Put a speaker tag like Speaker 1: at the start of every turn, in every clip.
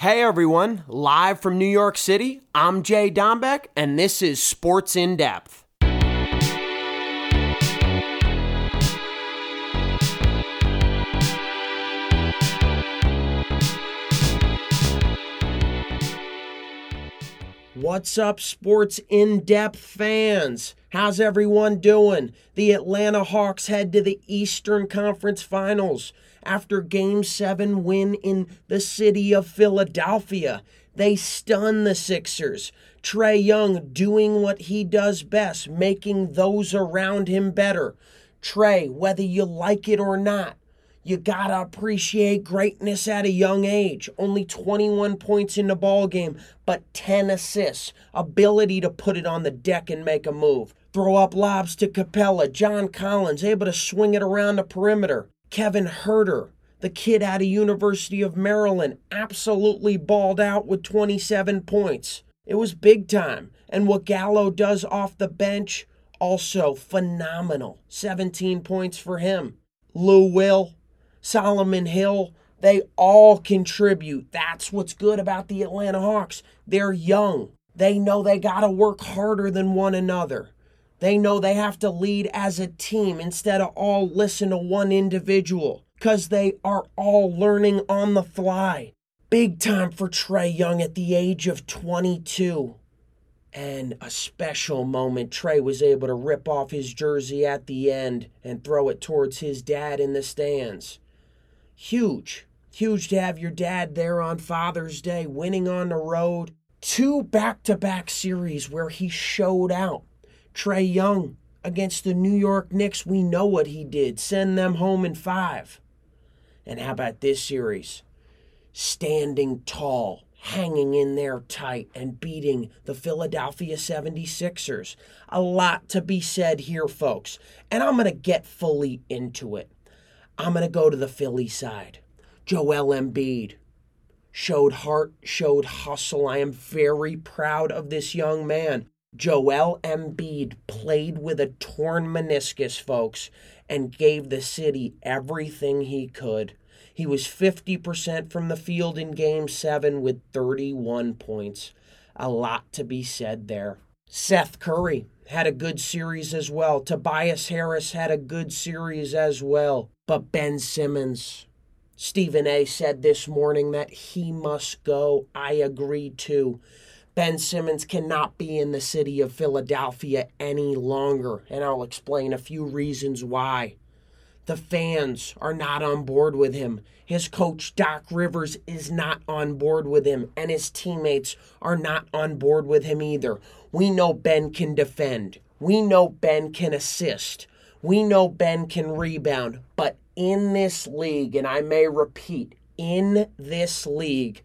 Speaker 1: Hey everyone, live from New York City, I'm Jay Dombeck, and this is Sports in Depth. What's up, Sports in Depth fans? How's everyone doing? The Atlanta Hawks head to the Eastern Conference Finals after Game 7 win in the city of Philadelphia. They stun the Sixers. Trae Young doing what he does best, making those around him better. Trae, whether you like it or not, you gotta appreciate greatness at a young age. Only 21 points in the ball game, but 10 assists. Ability to put it on the deck and make a move. Throw up lobs to Capela. John Collins able to swing it around the perimeter. Kevin Huerter, the kid out of University of Maryland, absolutely balled out with 27 points. It was big time. And what Gallo does off the bench, also phenomenal. 17 points for him. Lou Will, Solomon Hill, they all contribute. That's what's good about the Atlanta Hawks. They're young. They know they got to work harder than one another. They know they have to lead as a team instead of all listen to one individual because they are all learning on the fly. Big time for Trae Young at the age of 22. And a special moment, Trae was able to rip off his jersey at the end and throw it towards his dad in the stands. Huge. Huge to have your dad there on Father's Day, winning on the road. Two back to back series where he showed out. Trae Young against the New York Knicks, we know what he did. Send them home in five. And how about this series? Standing tall, hanging in there tight, and beating the Philadelphia 76ers. A lot to be said here, folks. And I'm going to get fully into it. I'm going to go to the Philly side. Joel Embiid showed heart, showed hustle. I am very proud of this young man. Joel Embiid played with a torn meniscus, folks, and gave the city everything he could. He was 50% from the field in game seven with 31 points. A lot to be said there. Seth Curry had a good series as well. Tobias Harris had a good series as well. But Ben Simmons, Stephen A said this morning that he must go. I agree too. Ben Simmons cannot be in the city of Philadelphia any longer, and I'll explain a few reasons why. The fans are not on board with him. His coach, Doc Rivers, is not on board with him, and his teammates are not on board with him either. We know Ben can defend, we know Ben can assist, we know Ben can rebound, but in this league, and I may repeat, in this league,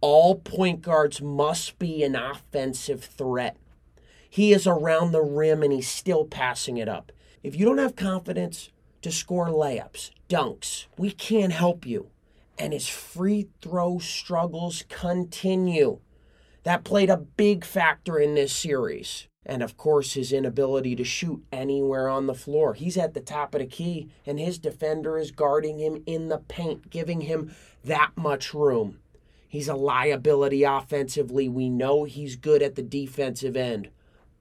Speaker 1: all point guards must be an offensive threat. He is around the rim and he's still passing it up. If you don't have confidence to score layups, dunks, we can't help you. And his free throw struggles continue. That played a big factor in this series. And of course, his inability to shoot anywhere on the floor. He's at the top of the key, and his defender is guarding him in the paint, giving him that much room. He's a liability offensively. We know he's good at the defensive end.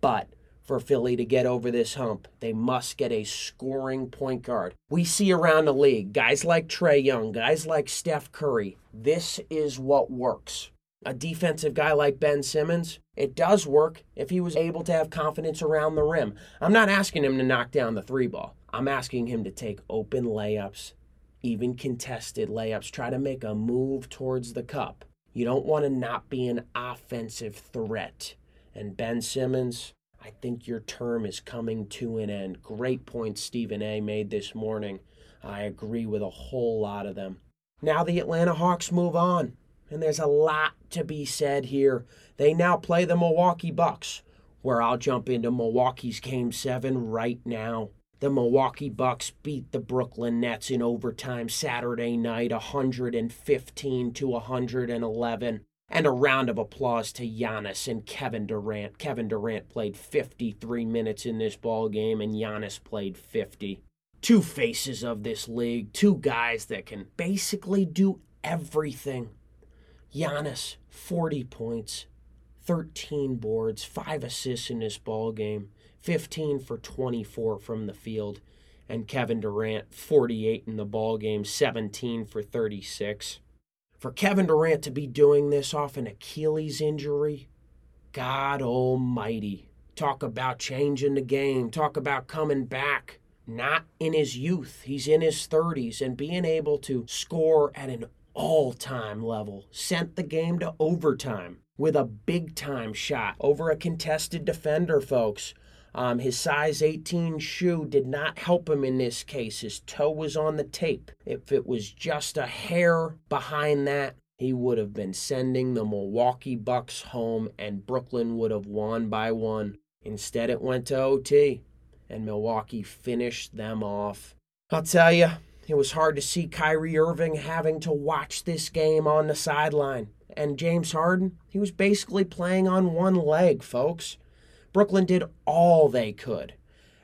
Speaker 1: But for Philly to get over this hump, they must get a scoring point guard. We see around the league guys like Trae Young, guys like Steph Curry. This is what works. A defensive guy like Ben Simmons, it does work if he was able to have confidence around the rim. I'm not asking him to knock down the three ball. I'm asking him to take open layups even contested layups. Try to make a move towards the cup. You don't want to not be an offensive threat. And Ben Simmons, I think your term is coming to an end. Great point Stephen A made this morning. I agree with a whole lot of them. Now the Atlanta Hawks move on, and there's a lot to be said here. They now play the Milwaukee Bucks, where I'll jump into Milwaukee's game 7 right now. The Milwaukee Bucks beat the Brooklyn Nets in overtime Saturday night 115 to 111. And a round of applause to Giannis and Kevin Durant. Kevin Durant played 53 minutes in this ball game and Giannis played 50. Two faces of this league, two guys that can basically do everything. Giannis, 40 points, 13 boards, 5 assists in this ball game, 15 for 24 from the field, and Kevin Durant, 48 in the ball game, 17 for 36. For Kevin Durant to be doing this off an Achilles injury, God almighty. Talk about changing the game, talk about coming back. Not in his youth, he's in his 30s, and being able to score at an all time level sent the game to overtime with a big time shot over a contested defender, folks. Um, his size 18 shoe did not help him in this case. His toe was on the tape. If it was just a hair behind that, he would have been sending the Milwaukee Bucks home and Brooklyn would have won by one. Instead, it went to OT and Milwaukee finished them off. I'll tell you, it was hard to see Kyrie Irving having to watch this game on the sideline. And James Harden, he was basically playing on one leg, folks. Brooklyn did all they could.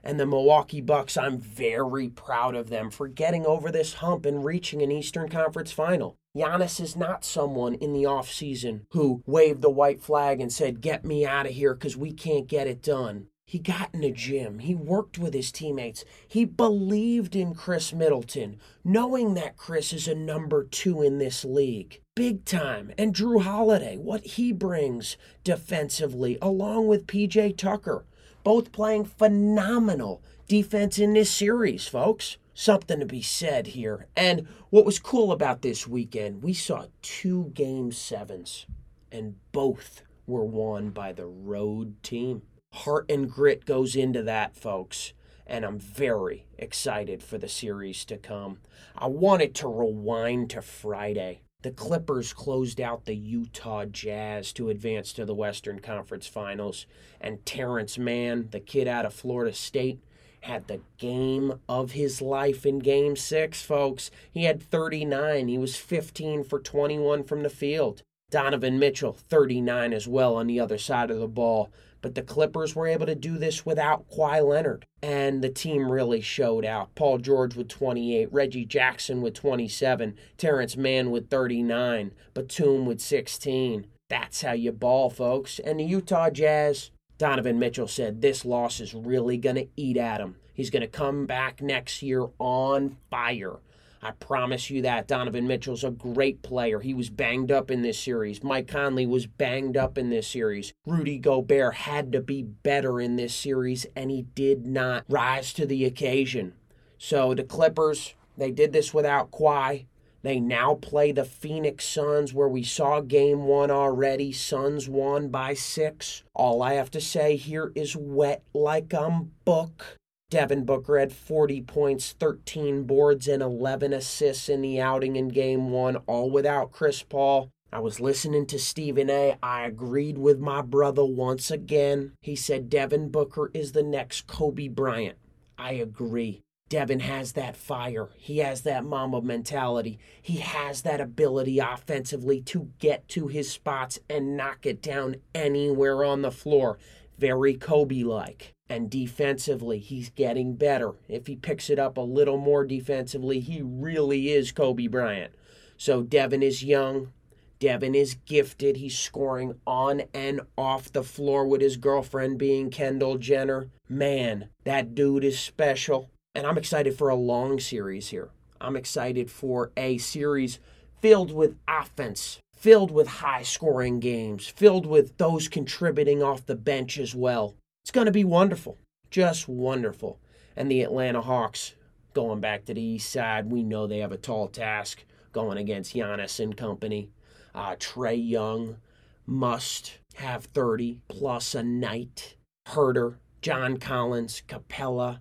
Speaker 1: And the Milwaukee Bucks, I'm very proud of them for getting over this hump and reaching an Eastern Conference final. Giannis is not someone in the offseason who waved the white flag and said, Get me out of here because we can't get it done. He got in the gym. He worked with his teammates. He believed in Khris Middleton, knowing that Khris is a number two in this league. Big time. And Jrue Holiday, what he brings defensively, along with PJ Tucker, both playing phenomenal defense in this series, folks. Something to be said here. And what was cool about this weekend, we saw two game sevens, and both were won by the road team. Heart and grit goes into that, folks and I'm very excited for the series to come. I wanted to rewind to Friday the Clippers closed out the Utah Jazz to advance to the Western Conference Finals. And Terance Mann, the kid out of Florida State, had the game of his life in game six, folks. He had 39. He was 15 for 21 from the field. Donovan Mitchell, 39 as well on the other side of the ball. But the Clippers were able to do this without Kawhi Leonard. And the team really showed out. Paul George with 28, Reggie Jackson with 27, Terance Mann with 39, Batum with 16. That's how you ball, folks. And the Utah Jazz, Donovan Mitchell said this loss is really going to eat at him. He's going to come back next year on fire. I promise you that. Donovan Mitchell's a great player. He was banged up in this series. Mike Conley was banged up in this series. Rudy Gobert had to be better in this series, and he did not rise to the occasion. So the Clippers, they did this without Kawhi. They now play the Phoenix Suns, where we saw game one already. Suns won by six. All I have to say here is wet like a book. Devin Booker had 40 points, 13 boards, and 11 assists in the outing in game one, all without Chris Paul. I was listening to Stephen A. I agreed with my brother once again. He said Devin Booker is the next Kobe Bryant. I agree. Devin has that fire. He has that Mamba mentality. He has that ability offensively to get to his spots and knock it down anywhere on the floor. Very Kobe like. And defensively, he's getting better. If he picks it up a little more defensively, he really is Kobe Bryant. So Devin is young. Devin is gifted. He's scoring on and off the floor with his girlfriend being Kendall Jenner. Man, that dude is special. And I'm excited for a long series here. I'm excited for a series filled with offense, filled with high scoring games, filled with those contributing off the bench as well. It's going to be wonderful, just wonderful. And the Atlanta Hawks, going back to the east side, we know they have a tall task going against Giannis and company. Uh, Trae Young must have 30 plus a night. Huerter, John Collins, Capela.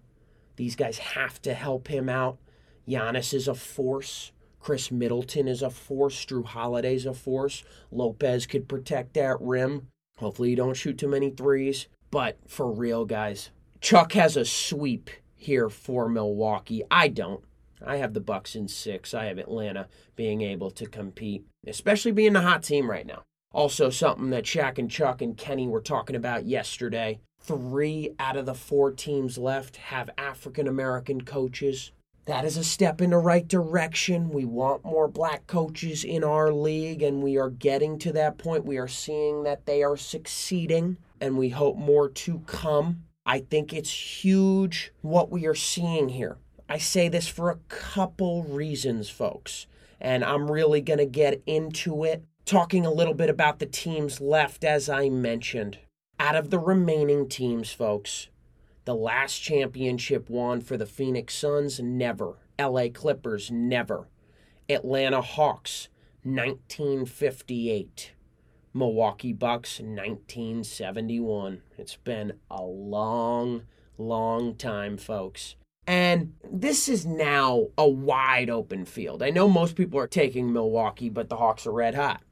Speaker 1: these guys have to help him out. Giannis is a force. Khris Middleton is a force. Jrue Holiday's a force. Lopez could protect that rim. Hopefully, you don't shoot too many threes. But for real, guys, Chuck has a sweep here for Milwaukee. I don't. I have the Bucks in six. I have Atlanta being able to compete, especially being the hot team right now. Also, something that Shaq and Chuck and Kenny were talking about yesterday. Three out of the four teams left have African American coaches. That is a step in the right direction. We want more black coaches in our league, and we are getting to that point. We are seeing that they are succeeding, and we hope more to come. I think it's huge what we are seeing here. I say this for a couple reasons, folks, and I'm really going to get into it, talking a little bit about the teams left, as I mentioned. Out of the remaining teams, folks, the last championship won for the Phoenix Suns, never. LA Clippers, never. Atlanta Hawks, 1958. Milwaukee Bucks, 1971. It's been a long, long time, folks. And this is now a wide open field. I know most people are taking Milwaukee, but the Hawks are red hot.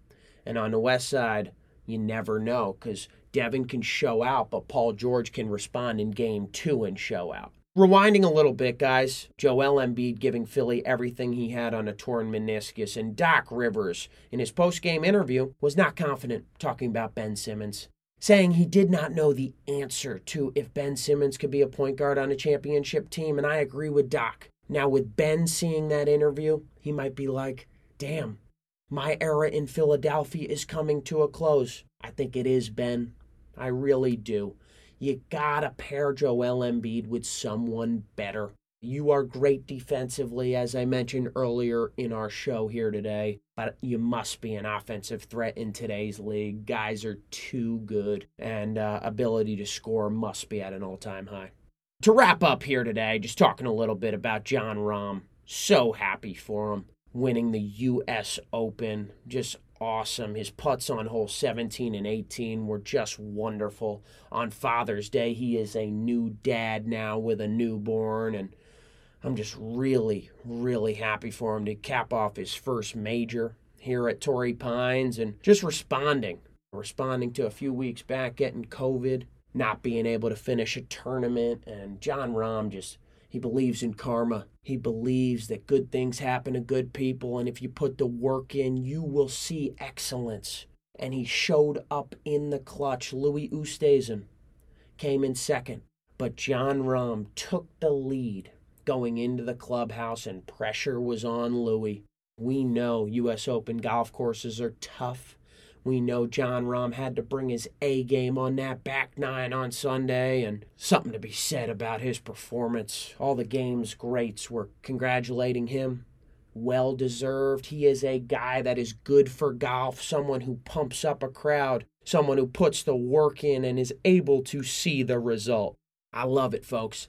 Speaker 1: And on the West Side, you never know because Devin can show out, but Paul George can respond in game two and show out. Rewinding a little bit, guys, Joel Embiid giving Philly everything he had on a torn meniscus, and Doc Rivers, in his post-game interview, was not confident talking about Ben Simmons, saying he did not know the answer to if Ben Simmons could be a point guard on a championship team, and I agree with Doc. Now, with Ben seeing that interview, he might be like, damn, my era in Philadelphia is coming to a close. I think it is, Ben. I really do. You gotta pair Joel Embiid with someone better. You are great defensively, as I mentioned earlier in our show here today, but you must be an offensive threat in today's league. Guys are too good, and uh, ability to score must be at an all time high. To wrap up here today, just talking a little bit about Jon Rahm. So happy for him winning the U.S. Open. Just awesome. His putts on hole 17 and 18 were just wonderful. On Father's Day, he is a new dad now with a newborn, and I'm just really, really happy for him to cap off his first major here at Torrey Pines and just responding. Responding to a few weeks back getting COVID, not being able to finish a tournament, and Jon Rahm just he believes in karma. He believes that good things happen to good people, and if you put the work in, you will see excellence. And he showed up in the clutch. Louis Oosthuizen came in second, but Jon Rahm took the lead going into the clubhouse, and pressure was on Louis. We know U.S. Open golf courses are tough. We know Jon Rahm had to bring his A game on that back nine on Sunday, and something to be said about his performance. All the game's greats were congratulating him. Well deserved. He is a guy that is good for golf, someone who pumps up a crowd, someone who puts the work in and is able to see the result. I love it, folks.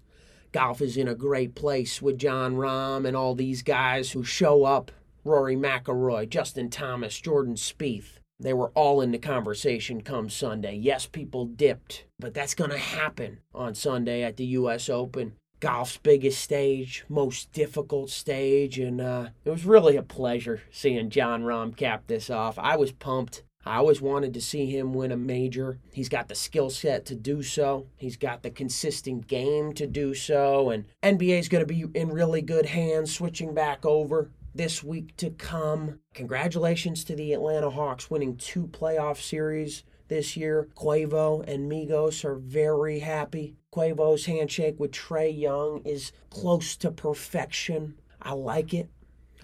Speaker 1: Golf is in a great place with Jon Rahm and all these guys who show up Rory McIlroy, Justin Thomas, Jordan Spieth. They were all in the conversation come Sunday. Yes, people dipped, but that's going to happen on Sunday at the U.S. Open. Golf's biggest stage, most difficult stage, and uh, it was really a pleasure seeing Jon Rahm cap this off. I was pumped. I always wanted to see him win a major. He's got the skill set to do so. He's got the consistent game to do so. And NBA is going to be in really good hands switching back over this week to come. Congratulations to the Atlanta Hawks winning two playoff series this year. Quavo and Migos are very happy. Quavo's handshake with Trae Young is close to perfection. I like it.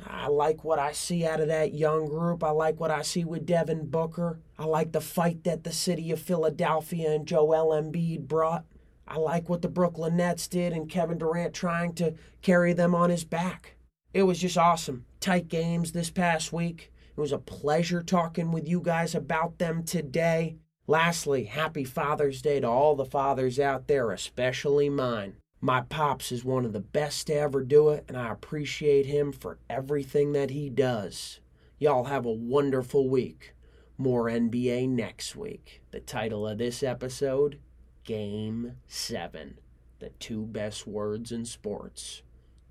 Speaker 1: I like what I see out of that young group. I like what I see with Devin Booker. I like the fight that the city of Philadelphia and Joel Embiid brought. I like what the Brooklyn Nets did and Kevin Durant trying to carry them on his back. It was just awesome. Tight games this past week. It was a pleasure talking with you guys about them today. Lastly, happy Father's Day to all the fathers out there, especially mine. My pops is one of the best to ever do it, and I appreciate him for everything that he does. Y'all have a wonderful week. More NBA next week. The title of this episode Game 7. The two best words in sports.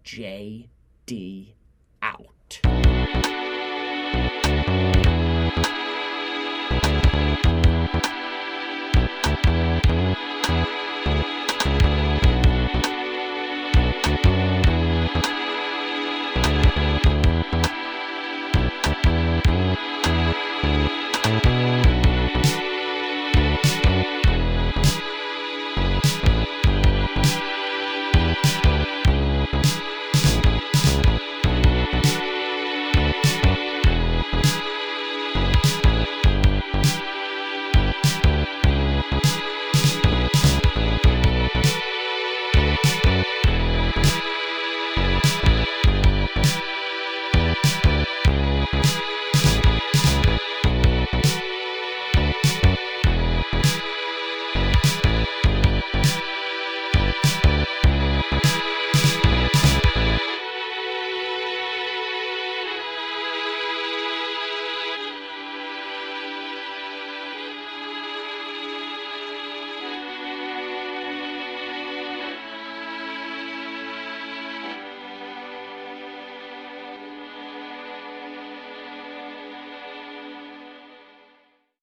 Speaker 1: J D out.